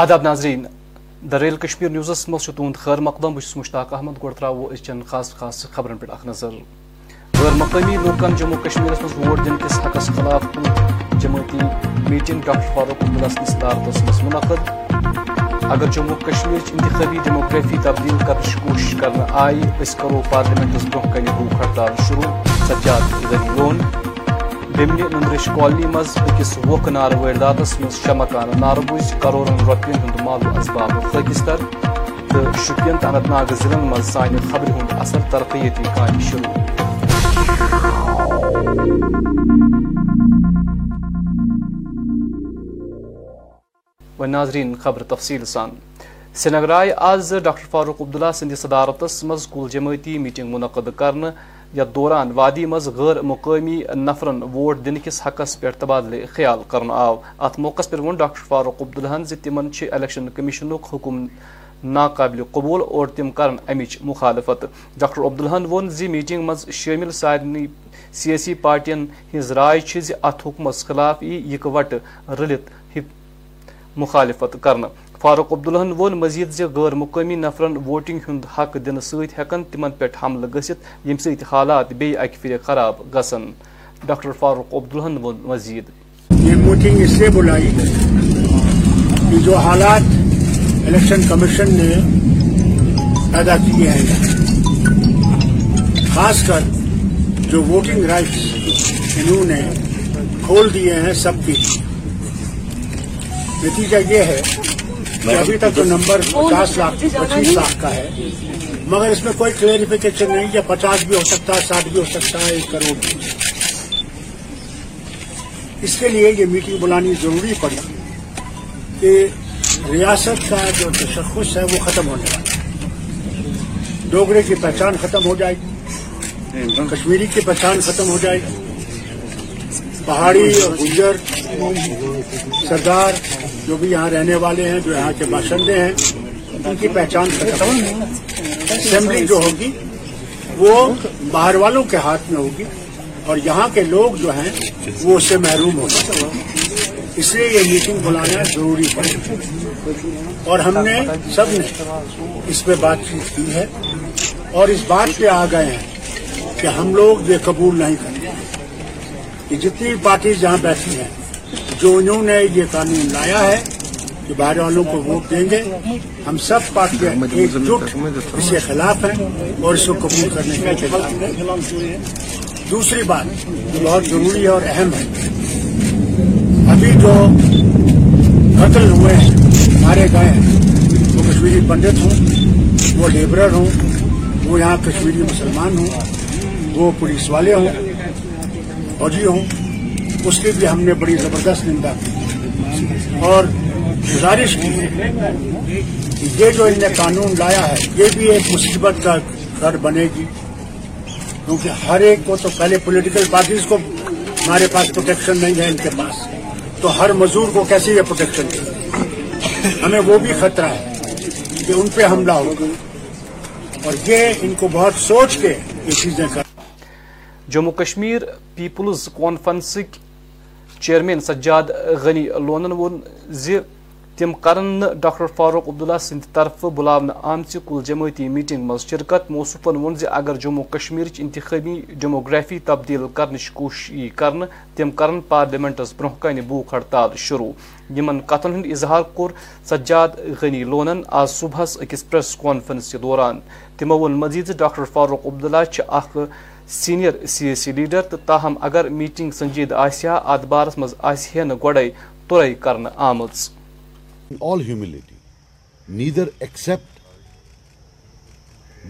ناظرین نظرین دریل کشمیر نیوزس تہد خیر مقدم بس مشتاق احمد ترو چین خاص خاص خبرن پہ اخ نظر غیر مقامی لوکن جموں کشمیر مز ووٹ دن کس حقس خلاف جماعتی میٹنگ ڈاکٹر فاروق مز منعقد اگر جموں کشمیر انتخابی ڈیموکریفی تبدیل کوشش کرنے آئی اس کرو پارلیمنٹس برہ ہڑتال شروع سجاد ڈمہ نندریش کالنی مز و نار ودات من شمتان نار گز کرورن روپین ہند اسباب باپستر تو شپین تو انت ناگ ضلع مانہ خبر اثر طرفیت شروع خبر سری نگر آز ڈاکٹر فاروق عبداللہ سدالتس مز جماعتی میٹنگ منعقد کر یتھ دوران وادی مز غیر مقامی نفرن ووٹ دن کس حقس پہ پبادل خیال کرن آو ات موقع پہ one doctor Farooq Abdullah Abdullah election commission حکم ناقابل قبول اور تم کرن امچ مخالفت ڈاکٹر عبدالحن وون زی میٹنگ مز شامل سارنی سیاسی پارٹین ہز رائے زی ات حکمس خلاف ای یکوٹ رلت مخالفت کرنا فاروق عبداللہن وون مزید زِ غٲر مقٲمی نفرن ووٹنگ ہُنٛد حق دِنہٕ سۭتۍ ہٮ۪کن تِمن پٮ۪ٹھ حملہٕ گٔژھِتھ ییٚمہِ سۭتۍ حالات بیٚیہِ اَکہِ پھِرِ خراب گژھن ڈاکٹر فاروق عبداللہن ووٚن مزید یہ میٹنگ اس لیے بلائی کہ جو حالات الیکشن کمیشن نے پیدا کیے ہیں خاص کر جو ووٹنگ رائٹس انہوں نے کھول دیے ہیں سب کے لیے نتیجہ یہ ہے کہ ابھی تک تو نمبر پچاس لاکھ پچیس لاکھ کا ہے مگر اس میں کوئی کلیریفیکیشن نہیں کہ پچاس بھی ہو سکتا ہے ساٹھ بھی ہو سکتا ہے ایک کروڑ بھی اس کے لیے یہ میٹنگ بلانی ضروری پڑی کہ ریاست کا جو تشخص ہے وہ ختم ہو جائے ڈوگرے کی پہچان ختم ہو جائے کشمیری کی پہچان ختم ہو جائے پہاڑی اور گجر سردار جو بھی یہاں رہنے والے ہیں جو یہاں کے باشندے ہیں ان کی پہچان اسمبلی جو ہوگی وہ باہر والوں کے ہاتھ میں ہوگی اور یہاں کے لوگ جو ہیں وہ اس سے محروم ہوگا اس لیے یہ میٹنگ بلانا ضروری ہے اور ہم نے سب نے اس پہ بات چیت کی ہے اور اس بات پہ آ گئے ہیں کہ ہم لوگ بے قبول نہیں گے کہ جتنی پارٹیز یہاں بیٹھی ہیں جو انہوں نے یہ قانون لایا ہے کہ باہر والوں کو ووٹ دیں گے ہم سب پارٹی اس کے خلاف ہیں اور اس کو قبول کرنے کا دوسری بات جو بہت ضروری ہے اور اہم ہے ابھی جو قتل ہوئے ہیں مارے گئے ہیں وہ کشمیری پنڈت ہوں وہ لیبرر ہوں وہ یہاں کشمیری مسلمان ہوں وہ پولیس والے ہوں فوجی ہوں اس کی بھی ہم نے بڑی زبردست نندا کی اور گزارش کی یہ جو انہیں قانون لایا ہے یہ بھی ایک مصیبت کا گھر بنے گی کیونکہ ہر ایک کو تو پہلے پولیٹیکل پارٹیز کو ہمارے پاس پروٹیکشن نہیں ہے ان کے پاس تو ہر مزدور کو کیسے یہ پروٹیکشن ہمیں وہ بھی خطرہ ہے کہ ان پہ حملہ ہوگا اور یہ ان کو بہت سوچ کے یہ چیزیں کر Jammu Kashmir peoples conference chairman Sajad Gani لونن وون زی کرن ڈاکٹر فاروق عبداللہ سند طرف بلان آمچہ کل جماعتی میٹنگ مز شرکت وون زی اگر جموں کشمیر انتخابی ڈیموگرافی تبدیل ای کرن تم پارلیمنٹس برہ کن بھوک ہڑتال شروع یمن کتن ہند اظہار کور سجاد غنی لونن صبح اکس پریس کانفرنس کے دوران تمو مزید ڈاکٹر فاروق عبداللہ اخ senior C A C leader تو تاہم اگر میٹنگ سنجید آسیا اتھ بارس مز آسیا نہ گوڈے ترے کرن arms all humility neither accept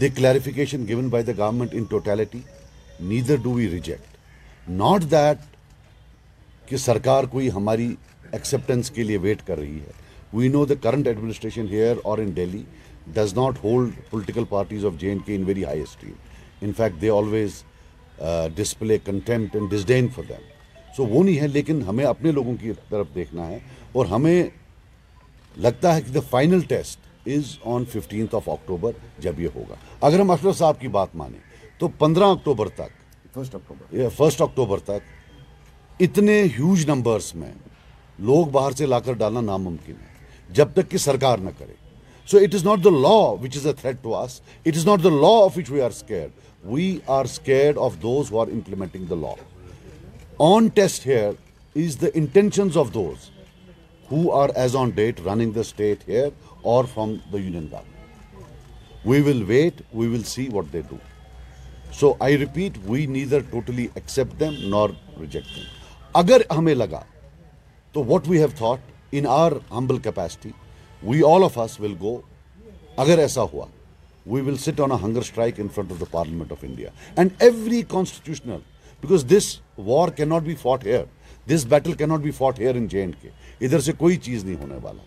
the clarification given by the government in totality neither do we reject not that کہ سرکار کوئی ہماری ایکسپٹنس کے لیے ویٹ کر رہی ہے we know the current administration here اور in daily does not hold political parties of J and K in very high esteem in fact they always display contempt and disdain for them so وہ نہیں ہے لیکن ہمیں اپنے لوگوں کی طرف دیکھنا ہے اور ہمیں لگتا ہے کہ the final test is on fifteenth of October جب یہ ہوگا اگر ہم اشرف صاحب کی بات مانیں تو پندرہ اکتوبر تک فرسٹ اکتوبر فرسٹ اکتوبر تک اتنے ہیوج نمبرس میں لوگ باہر سے لا کر ڈالنا ناممکن ہے جب تک کہ سرکار نہ کرے so it is not the law which is a threat to us it is not the law of which we are scared we are scared of those who are implementing the law on test here is the intentions of those who are as on date running the state here اور from the union we will wait we will see what they do so I repeat we neither totally accept them nor reject them اگر ہمیں لگا تو what we have thought in our humble capacity we all of us will go اگر ایسا ہوا we will sit on hunger strike of the parliament of India and every constitutional because this war can not be fought here this battle can not be fought here in J and K ادھر سے کوئی چیز نہیں ہونے والا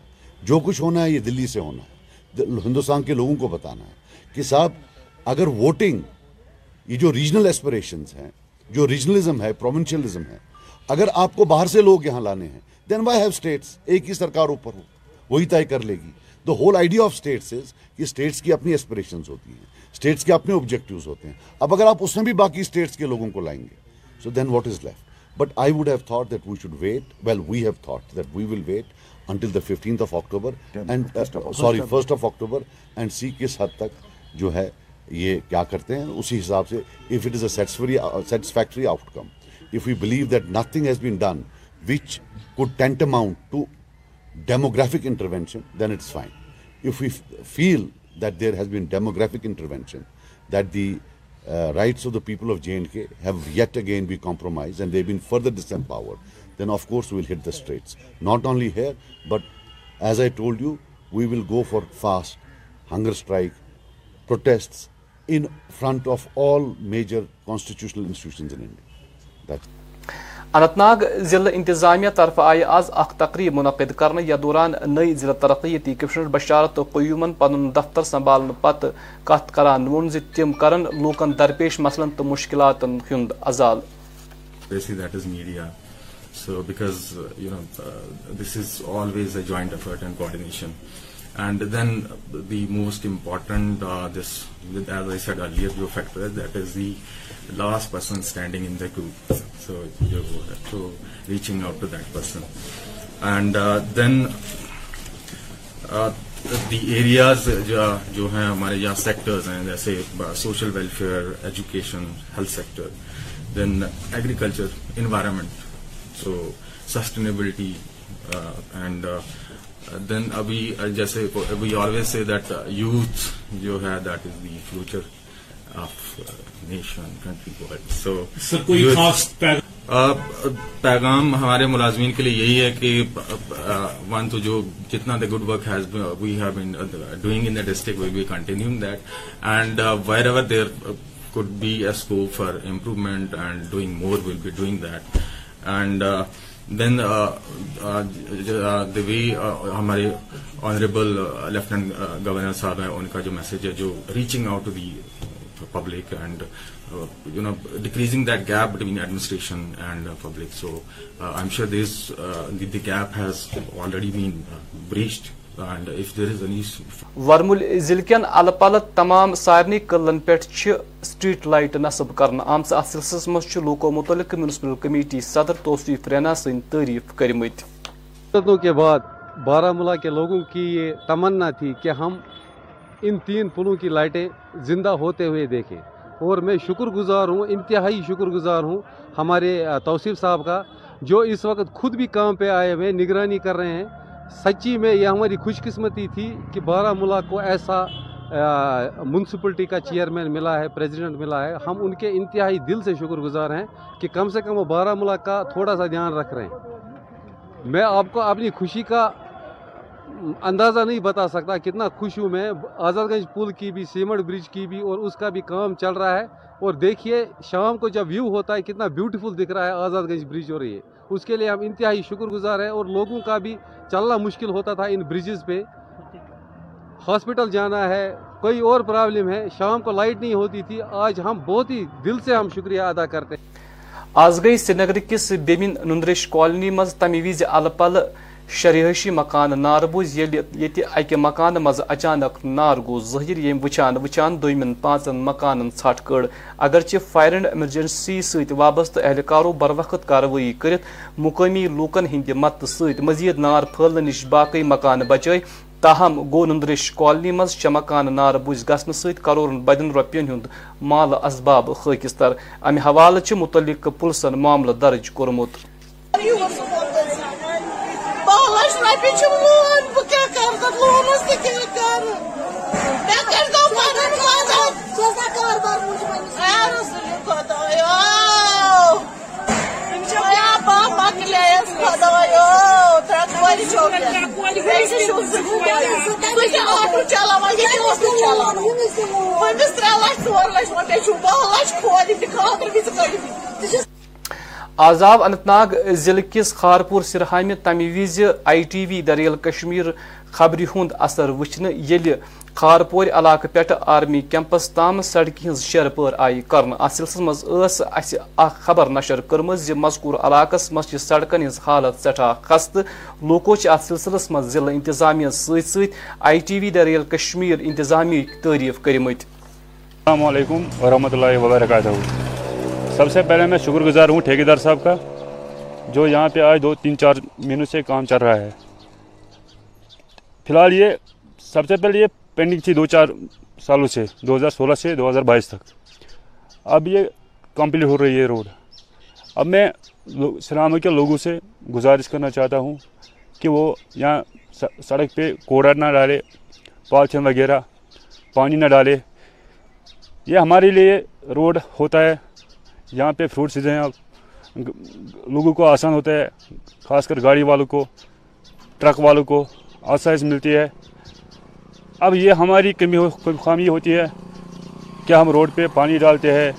جو کچھ ہونا ہے یہ دلی سے ہونا ہے ہندوستان کے لوگوں کو بتانا ہے کہ صاحب اگر ووٹنگ یہ جو ریجنل ایسپریشنز ہیں جو ریجنلزم ہے پروونشلزم ہے اگر آپ کو باہر سے لوگ یہاں لانے ہیں دین وائی ہیو اسٹیٹس ایک ہی سرکار اوپر ہو وہی طے کر لے گی ہول آئیڈیا آف اسٹیٹس کی اپنی اسپریشنز ہوتی ہیں اسٹیٹس کے اپنے آبجیکٹیوز ہوتے ہیں اب اگر آپ اس میں بھی باقی اسٹیٹس کے لوگوں کو لائیں گے so then what is left but I would wait well wait until the October and see کس حد تک جو ہے یہ کیا کرتے ہیں اسی حساب سے demographic intervention, then it's fine. If we feel that there has been demographic intervention, that the uh, rights of the people of J&K have yet again been compromised and they've been further disempowered, then of course we'll hit the straits. Not only here, but as I told you, we will go for fast, hunger strike, protests in front of all major constitutional institutions in India. That's Anantnag ضلع انتظامیہ طرف آئی آز اخ تقریب منعقد کرنے یا دوران نئی ضلع ترقی بشارت قیومن پن دفتر پت پتہ کران و تم کرن لوکن درپیش مسلن تو مشکلات ہند عزال and then the most important factor ہے last person standing in the group so through reaching out to that person and then the areas جو ہیں ہمارے یہاں سیکٹرز ہیں جیسے social welfare education health sector then agriculture environment so sustainability and then ابھی جیسے we always say that youth جو ہے that is the future of nation country خاص پیغام ہمارے ملازمین کے لیے یہی ہے کہ ون تو جو جتنا the good work has we have been doing in the district we be continue that and wherever there could be a scope for improvement and doing more will be doing that and then the way ہمارے honourable lieutenant governor صاحب ہیں ان کا جو message ہے جو reaching out to the public and you know decreasing that gap between administration and public so I am sure this the gap has already been breached ورمل ضلع کن ال تمام سارے کلن پیچھے سٹریٹ لائٹ نصب کرنا سلسلس سے مسجد لوکو متعلق میونسپل کمیٹی صدر توصیف رینا سن تعریف کرمت ستوں کے بعد بارہ کے لوگوں کی یہ تمنا تھی کہ ہم ان تین پلوں کی لائٹیں زندہ ہوتے ہوئے دیکھیں اور میں شکر گزار ہوں انتہائی شکر گزار ہوں ہمارے توصیف صاحب کا جو اس وقت خود بھی کام پہ آئے ہوئے نگرانی کر رہے ہیں سچی میں یہ ہماری خوش قسمتی تھی کہ بارہ ملا کو ایسا منسپلٹی کا چیئرمین ملا ہے پریزیڈنٹ ملا ہے ہم ان کے انتہائی دل سے شکر گزار ہیں کہ کم سے کم وہ بارہ ملا کا تھوڑا سا دھیان رکھ رہے ہیں میں آپ کو اپنی خوشی کا اندازہ نہیں بتا سکتا کتنا خوش ہوں میں آزاد گنج پل کی بھی سیمنٹ برج کی بھی اور اس کا بھی کام چل رہا ہے اور دیکھیے شام کو جب ویو ہوتا ہے کتنا بیوٹیفل دکھ رہا ہے آزاد گنج برج اور یہ اس کے لیے ہم انتہائی شکر گزار ہیں اور لوگوں کا بھی چلنا مشکل ہوتا تھا ان برجز پہ ہاسپٹل جانا ہے کوئی اور پرابلم ہے شام کو لائٹ نہیں ہوتی تھی آج ہم بہت ہی دل سے ہم شکریہ ادا کرتے ہیں آز گئی سری نگر کس بیمین نندریش کالونی مز تمیویز پلہ شریائشی مکان نار بوز یہ اکہ مکان مز اچانک نار گو ظہر یم وچان وچان دویمن پانچن مکانن ژھٹ کڑ اگرچہ فائر اینڈ ایمرجنسی ست وابستہ اہلکارو بروقت کرت مقامی لوکن ہند مدد ست مزید نار پھول نش باقی مکان بچائی تاہم گو نندریش مکان نار ناربوز گس ست کرورن بدن روپین ہند مال اسباب خاکستر امہ حوالہ چھ متعلق پلسن معاملہ درج کورمت رپی لونس خدایا با مکلس خدا روپس تر لوگ بہ لو آزاو اننت ناگ ضلع کس کارپور سرہام تمویز آئی ٹی وی دریل کشمیر خبر ہند اثر وچن خارپور علاقہ آرمی کیمپس تام سڑکہ ہز شیر پور آئی كر اتھ سلسلے مز خبر نشر زی مذکور علاقہ مز سڑکن ہز حالت سٹھا خستہ لوکو ات سلسلس ضلع انتظامیہ ست آئی ٹی وی دریل کشمیر انتظامی تعریف السلام علیکم ورحمۃ اللہ وبرکاتہ سب سے پہلے میں شکر گزار ہوں ٹھیکیدار صاحب کا جو یہاں پہ آج دو تین چار مہینوں سے کام چل رہا ہے فی الحال یہ سب سے پہلے یہ پینڈنگ تھی دو چار سالوں سے دو ہزار سولہ سے دو ہزار بائیس تک اب یہ کمپلیٹ ہو رہی ہے روڈ اب میں اسلامیہ کے لوگوں سے گزارش کرنا چاہتا ہوں کہ وہ یہاں سڑک پہ کوڑا نہ ڈالے پالتھین وغیرہ پانی نہ ڈالے یہ ہمارے لیے روڈ ہوتا ہے یہاں پہ فروٹ سیزن ہے لوگوں کو آسان ہوتا ہے خاص کر گاڑی والوں کو ٹرک والوں کو آسائش ملتی ہے اب یہ ہماری کمی خامی ہوتی ہے کہ ہم روڈ پہ پانی ڈالتے ہیں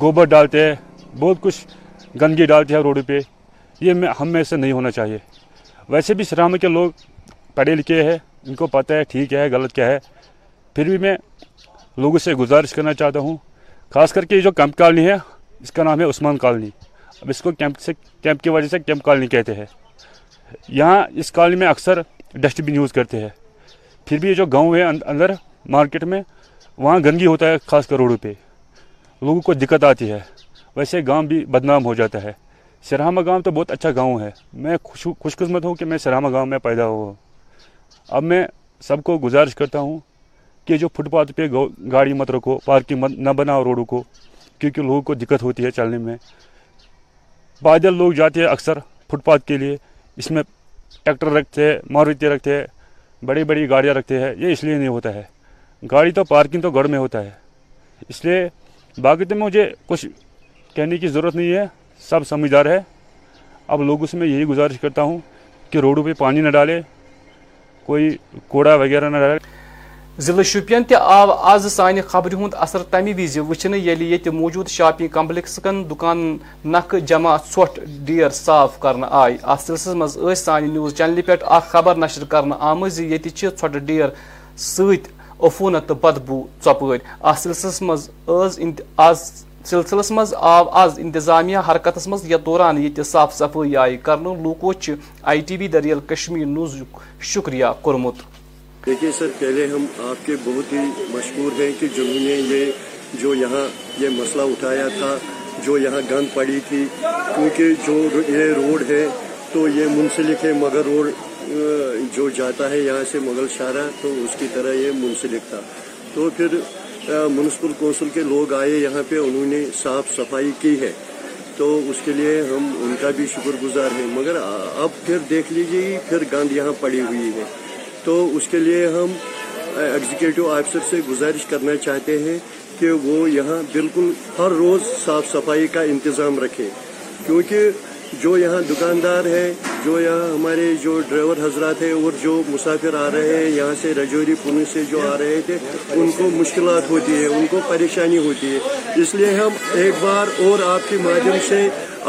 گوبر ڈالتے ہیں بہت کچھ گندگی ڈالتے ہیں روڈ پہ یہ ہم میں سے نہیں ہونا چاہیے ویسے بھی سرامہ کے لوگ پڑھے لکھے ہیں ان کو پتہ ہے ٹھیک ہے غلط کیا ہے پھر بھی میں لوگوں سے گزارش کرنا چاہتا ہوں خاص کر کے یہ جو کمپ کالنی ہے اس کا نام ہے عثمان کالنی اب اس کو کیمپ سے کیمپ کی وجہ سے کیمپ کالنی کہتے ہیں یہاں اس کالنی میں اکثر ڈسٹ بن یوز کرتے ہیں پھر بھی یہ جو گاؤں ہے اندر مارکیٹ میں وہاں گندگی ہوتا ہے خاص کر روڈوں پہ لوگوں کو دقت آتی ہے ویسے گاؤں بھی بدنام ہو جاتا ہے سرہما گاؤں تو بہت اچھا گاؤں ہے میں خوش خوش قسمت ہوں کہ میں سراما گاؤں میں پیدا ہوا ہوں اب میں سب کو گزارش کرتا ہوں کہ جو فٹ پاتھ پہ گاڑی مت رکھو پارکنگ مت نہ بناؤ روڈوں کو کیونکہ لوگوں کو دقت ہوتی ہے چلنے میں بادل لوگ جاتے ہیں اکثر فٹ پاتھ کے لیے اس میں ٹیکٹر رکھتے ہیں ماروتی رکھتے ہیں بڑی بڑی گاڑیاں رکھتے ہیں یہ اس لیے نہیں ہوتا ہے گاڑی تو پارکنگ تو گھر میں ہوتا ہے اس لیے باقی تو مجھے کچھ کہنے کی ضرورت نہیں ہے سب سمجھدار ہے اب لوگوں سے میں یہی گزارش کرتا ہوں کہ روڈوں پہ پانی نہ ڈالے کوئی کوڑا وغیرہ نہ ڈالے ضلع شوپین تہ آو آز سانہ خبر ہند اثر تمہ وز یل وچنہیل موجود شاپنگ کمپلیکسکن دکان نکھ جمع ھوٹ ڈیر صاف كرن آئی ات سلسلس مز سانہ نیوز چینلہ اخ خبر نشر كرن آمت زھٹ ڈیر ست عفونت تو بدبو ات ٹوپر اِت آز سلسلس مز آو آز انتظامیہ انتظامہ مز مزھ دوران یتہ صاف صفائی آئی كرن لوکو آئی ٹی وی دريل کشمیر نوزی شکریہ کورمت دیکھیے سر پہلے ہم آپ کے بہت ہی مشہور ہیں کہ جنہوں نے یہ جو یہاں یہ مسئلہ اٹھایا تھا جو یہاں گند پڑی تھی کیونکہ جو یہ روڈ ہے تو یہ منسلک ہے مگر روڈ جو جاتا ہے یہاں سے مغل شارہ تو اس کی طرح یہ منسلک تھا تو پھر میونسپل کونسل کے لوگ آئے یہاں پہ انہوں نے صاف صفائی کی ہے تو اس کے لیے ہم ان کا بھی شکر گزار ہیں مگر اب پھر دیکھ لیجیے پھر گند یہاں پڑی ہوئی ہے تو اس کے لیے ہم ایگزیکٹو آفیسر سے گزارش کرنا چاہتے ہیں کہ وہ یہاں بالکل ہر روز صاف صفائی کا انتظام رکھے کیونکہ جو یہاں دکاندار ہے جو یہاں ہمارے جو ڈرائیور حضرات ہیں اور جو مسافر آ رہے ہیں یہاں سے رجوری پونے سے جو آ رہے تھے ان کو مشکلات ہوتی ہے ان کو پریشانی ہوتی ہے اس لیے ہم ایک بار اور آپ کے مادھیم سے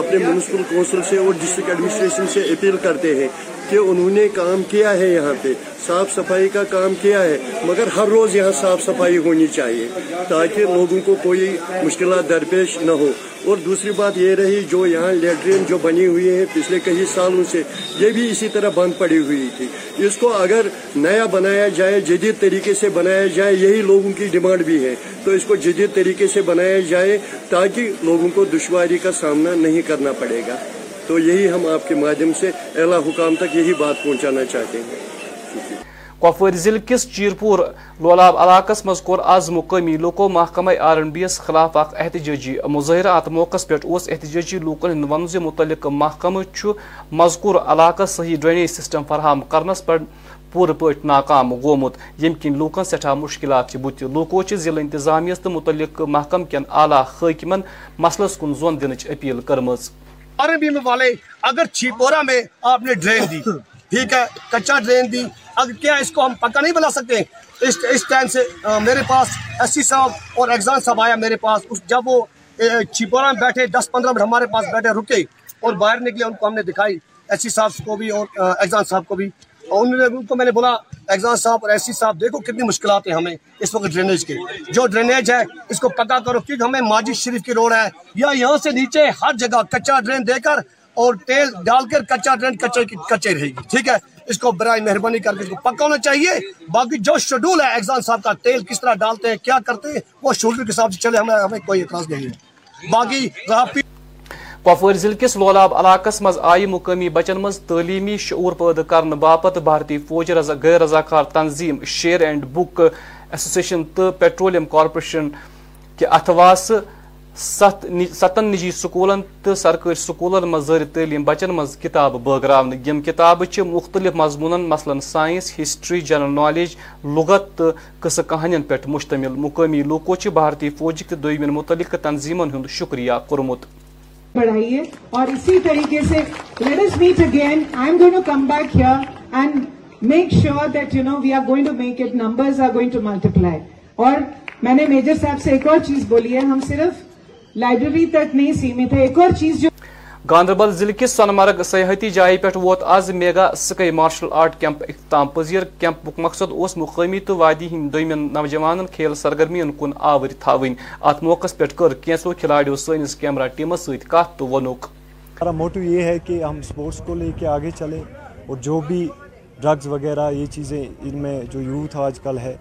اپنے میونسپل کونسل سے اور ڈسٹرکٹ ایڈمنسٹریشن سے اپیل کرتے ہیں کہ انہوں نے کام کیا ہے یہاں پہ صاف صفائی کا کام کیا ہے مگر ہر روز یہاں صاف صفائی ہونی چاہیے تاکہ لوگوں کو کوئی مشکلات درپیش نہ ہو اور دوسری بات یہ رہی جو یہاں لیٹرین جو بنی ہوئی ہیں پچھلے کئی سالوں سے یہ بھی اسی طرح بند پڑی ہوئی تھی اس کو اگر نیا بنایا جائے جدید طریقے سے بنایا جائے یہی لوگوں کی ڈیمانڈ بھی ہے تو اس کو جدید طریقے سے بنایا جائے تاکہ لوگوں کو دشواری کا سامنا نہیں کرنا پڑے گا تو یہی ہم آپ کے مادھیم سے اعلیٰ حکام تک یہی بات پہنچانا چاہتے ہیں کپوار ضلع کس چیرپور لولاب علاقہ مز کور آز مقامی لوکو محکمہ آر این بی یس خلاف اخ احتجاجی مظاہرہ ات موقع پہ اس احتجاجی لوکن ہند ون متعلق محکمہ مذکور علاقہ صحیح ڈرینیج سسٹم فراہم کرنس پر پور پٹ ناکام گومت یم کن لوکن سٹھا مشکلات بت لوکو ضلع انتظامیس متعلق محکم کن اعلی حاکمن مسلس کن زون دنچ اپیل کرم میں والے اگر آپ نے ڈرین دی ٹھیک ہے کچا ڈرین دی اگر کیا اس کو ہم پکا نہیں بنا سکتے اس اس ٹائم سے میرے پاس ایسی صاحب اور ایگزام صاحب آیا میرے پاس اس جب وہ چھپورا میں بیٹھے دس پندرہ منٹ ہمارے پاس بیٹھے رکے اور باہر نکلے ان کو ہم نے دکھائی ایس سی صاحب کو بھی اور ایگزام صاحب کو بھی اور نے ان کو میں بولا ایگزام صاحب اور ایس سی صاحب دیکھو کتنی مشکلات ہیں ہمیں اس وقت ڈرینیج کے جو ڈرینیج ہے اس کو پکا کرو کیونکہ ہمیں ماجد شریف کی روڈ ہے یا یہاں سے نیچے ہر جگہ کچا ڈرین دے کر اور تیل ڈال کر کچا ٹرینڈ کچے کچے رہے گی ٹھیک ہے اس کو برائے مہربانی کر کے اس کو پکا ہونا چاہیے باقی جو شیڈول ہے ایگزام صاحب کا تیل کس طرح ڈالتے ہیں کیا کرتے ہیں وہ شیڈول کے حساب سے چلے ہمیں ہمیں کوئی اعتراض نہیں ہے باقی رہا پی کپور ضلع کس لولاب علاقس مز آئی مقامی بچن مز تعلیمی شعور پیدا کرنے باپت بھارتی فوج رضا غیر رضاکار تنظیم شیئر اینڈ بک ایسوسیشن تو پیٹرولیم کارپوریشن کے اتواس ستن نجی سکولن تو سرکاری سکولن مزاری تعلیم بچن مز کتاب بغراون یم کتاب چھ مختلف مضمونن مثلا سائنس ہسٹری جنرل نالیج لغت تو کس کہانین پیٹھ مشتمل مقامی لوکو چھ بھارتی فوجی تو دوئی من متعلق تنظیمن ہند شکریہ قرمت اور اسی طریقے سے let us meet again I'm going to come back here and make sure that you know we are going to make it numbers are going to multiply اور میں نے میجر صاحب سے ایک اور چیز بولی ہے ہم صرف لائبریری تک نہیں سیمت ہے ایک اور چیز جو گاندربل ضلع کے سون مرگ سیاحتی جائے پہ ووت آز میگا سکے مارشل آرٹ کیمپ اختتام پذیر کیمپک مقصد اس مقامی تو وادی ہند دم نوجوان کھیل سرگرمین کن آور تھوین ات موقع پہ کر کینسو کھلاڑیوں سنس کیمرہ ٹیمس ست کت تو ونوک ہمارا موٹو یہ ہے کہ ہم سپورٹس کو لے کے آگے چلیں اور جو بھی ڈرگز وغیرہ یہ چیزیں ان میں جو یوتھ آج کل ہے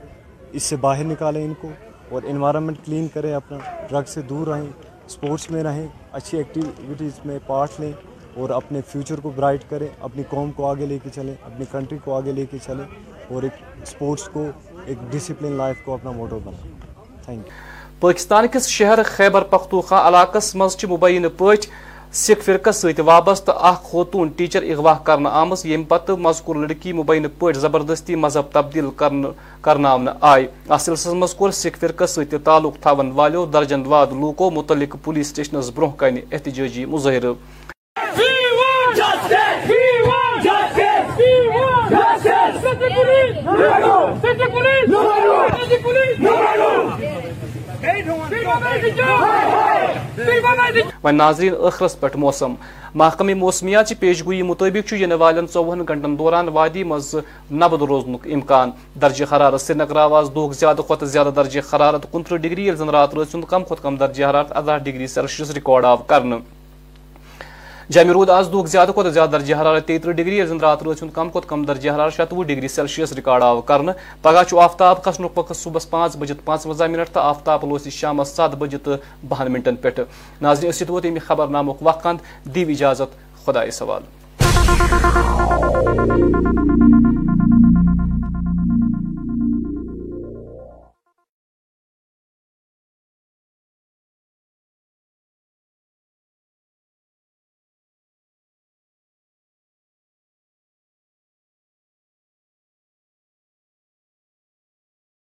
اس سے باہر نکالیں ان کو اور انوائرمنٹ کلین کریں اپنا ڈرگ سے دور رہیں اسپورٹس میں رہیں اچھی ایکٹیویٹیز میں پارٹ لیں اور اپنے فیوچر کو برائٹ کریں اپنی قوم کو آگے لے کے چلیں اپنی کنٹری کو آگے لے کے چلیں اور ایک اسپورٹس کو ایک ڈسپلن لائف کو اپنا موٹو بنائیں تھینک یو پاکستان کس شہر خیبر پختوخہ علاقہ مز مبینہ پہ سکھ فرقس ست وابستہ اخ خوتون ٹیچر اغوا کر یم پتہ مذکور لڑکی مبینہ پٹ زبردستی مذہب تبدیل کر سلسلس من کور سکھ فرقہ تھون والو درجن واد لوکو متعلق پولیس سٹیشنس بروہ کن احتجاجی مظاہر و اخرس پہ موسم محکمہ موسمیات چی پیش گوئی مطابق ین والن ژوہن گھنٹن دوران وادی مز نبد روزن امکان درجہ حرارت سری نگر آواز دہ زیادہ کھت زیادہ درجہ حرارت کنتہ ڈگری یل زن رات رات کم کھت کم درجہ حرارت اردہ ڈگری سیلسیس ریکارڈ آو کرنے جمہ رود آز زیادہ زیادہ کھت درجہ حرارت تیتہ ڈگری رات روزیوں کم کھت کم درجہ حرارت شتوہ ڈگری سیلس ریکارڈ آو کر پگہ آفتاب کھسن وقت صبح پانچ بجت پانچ ونہ منٹ تو آفتاب لوس شام سات بجے تو بہن منٹن پہ ناظرین ووت امہ خبر نامک وقت دیو اجازت خدائے سوال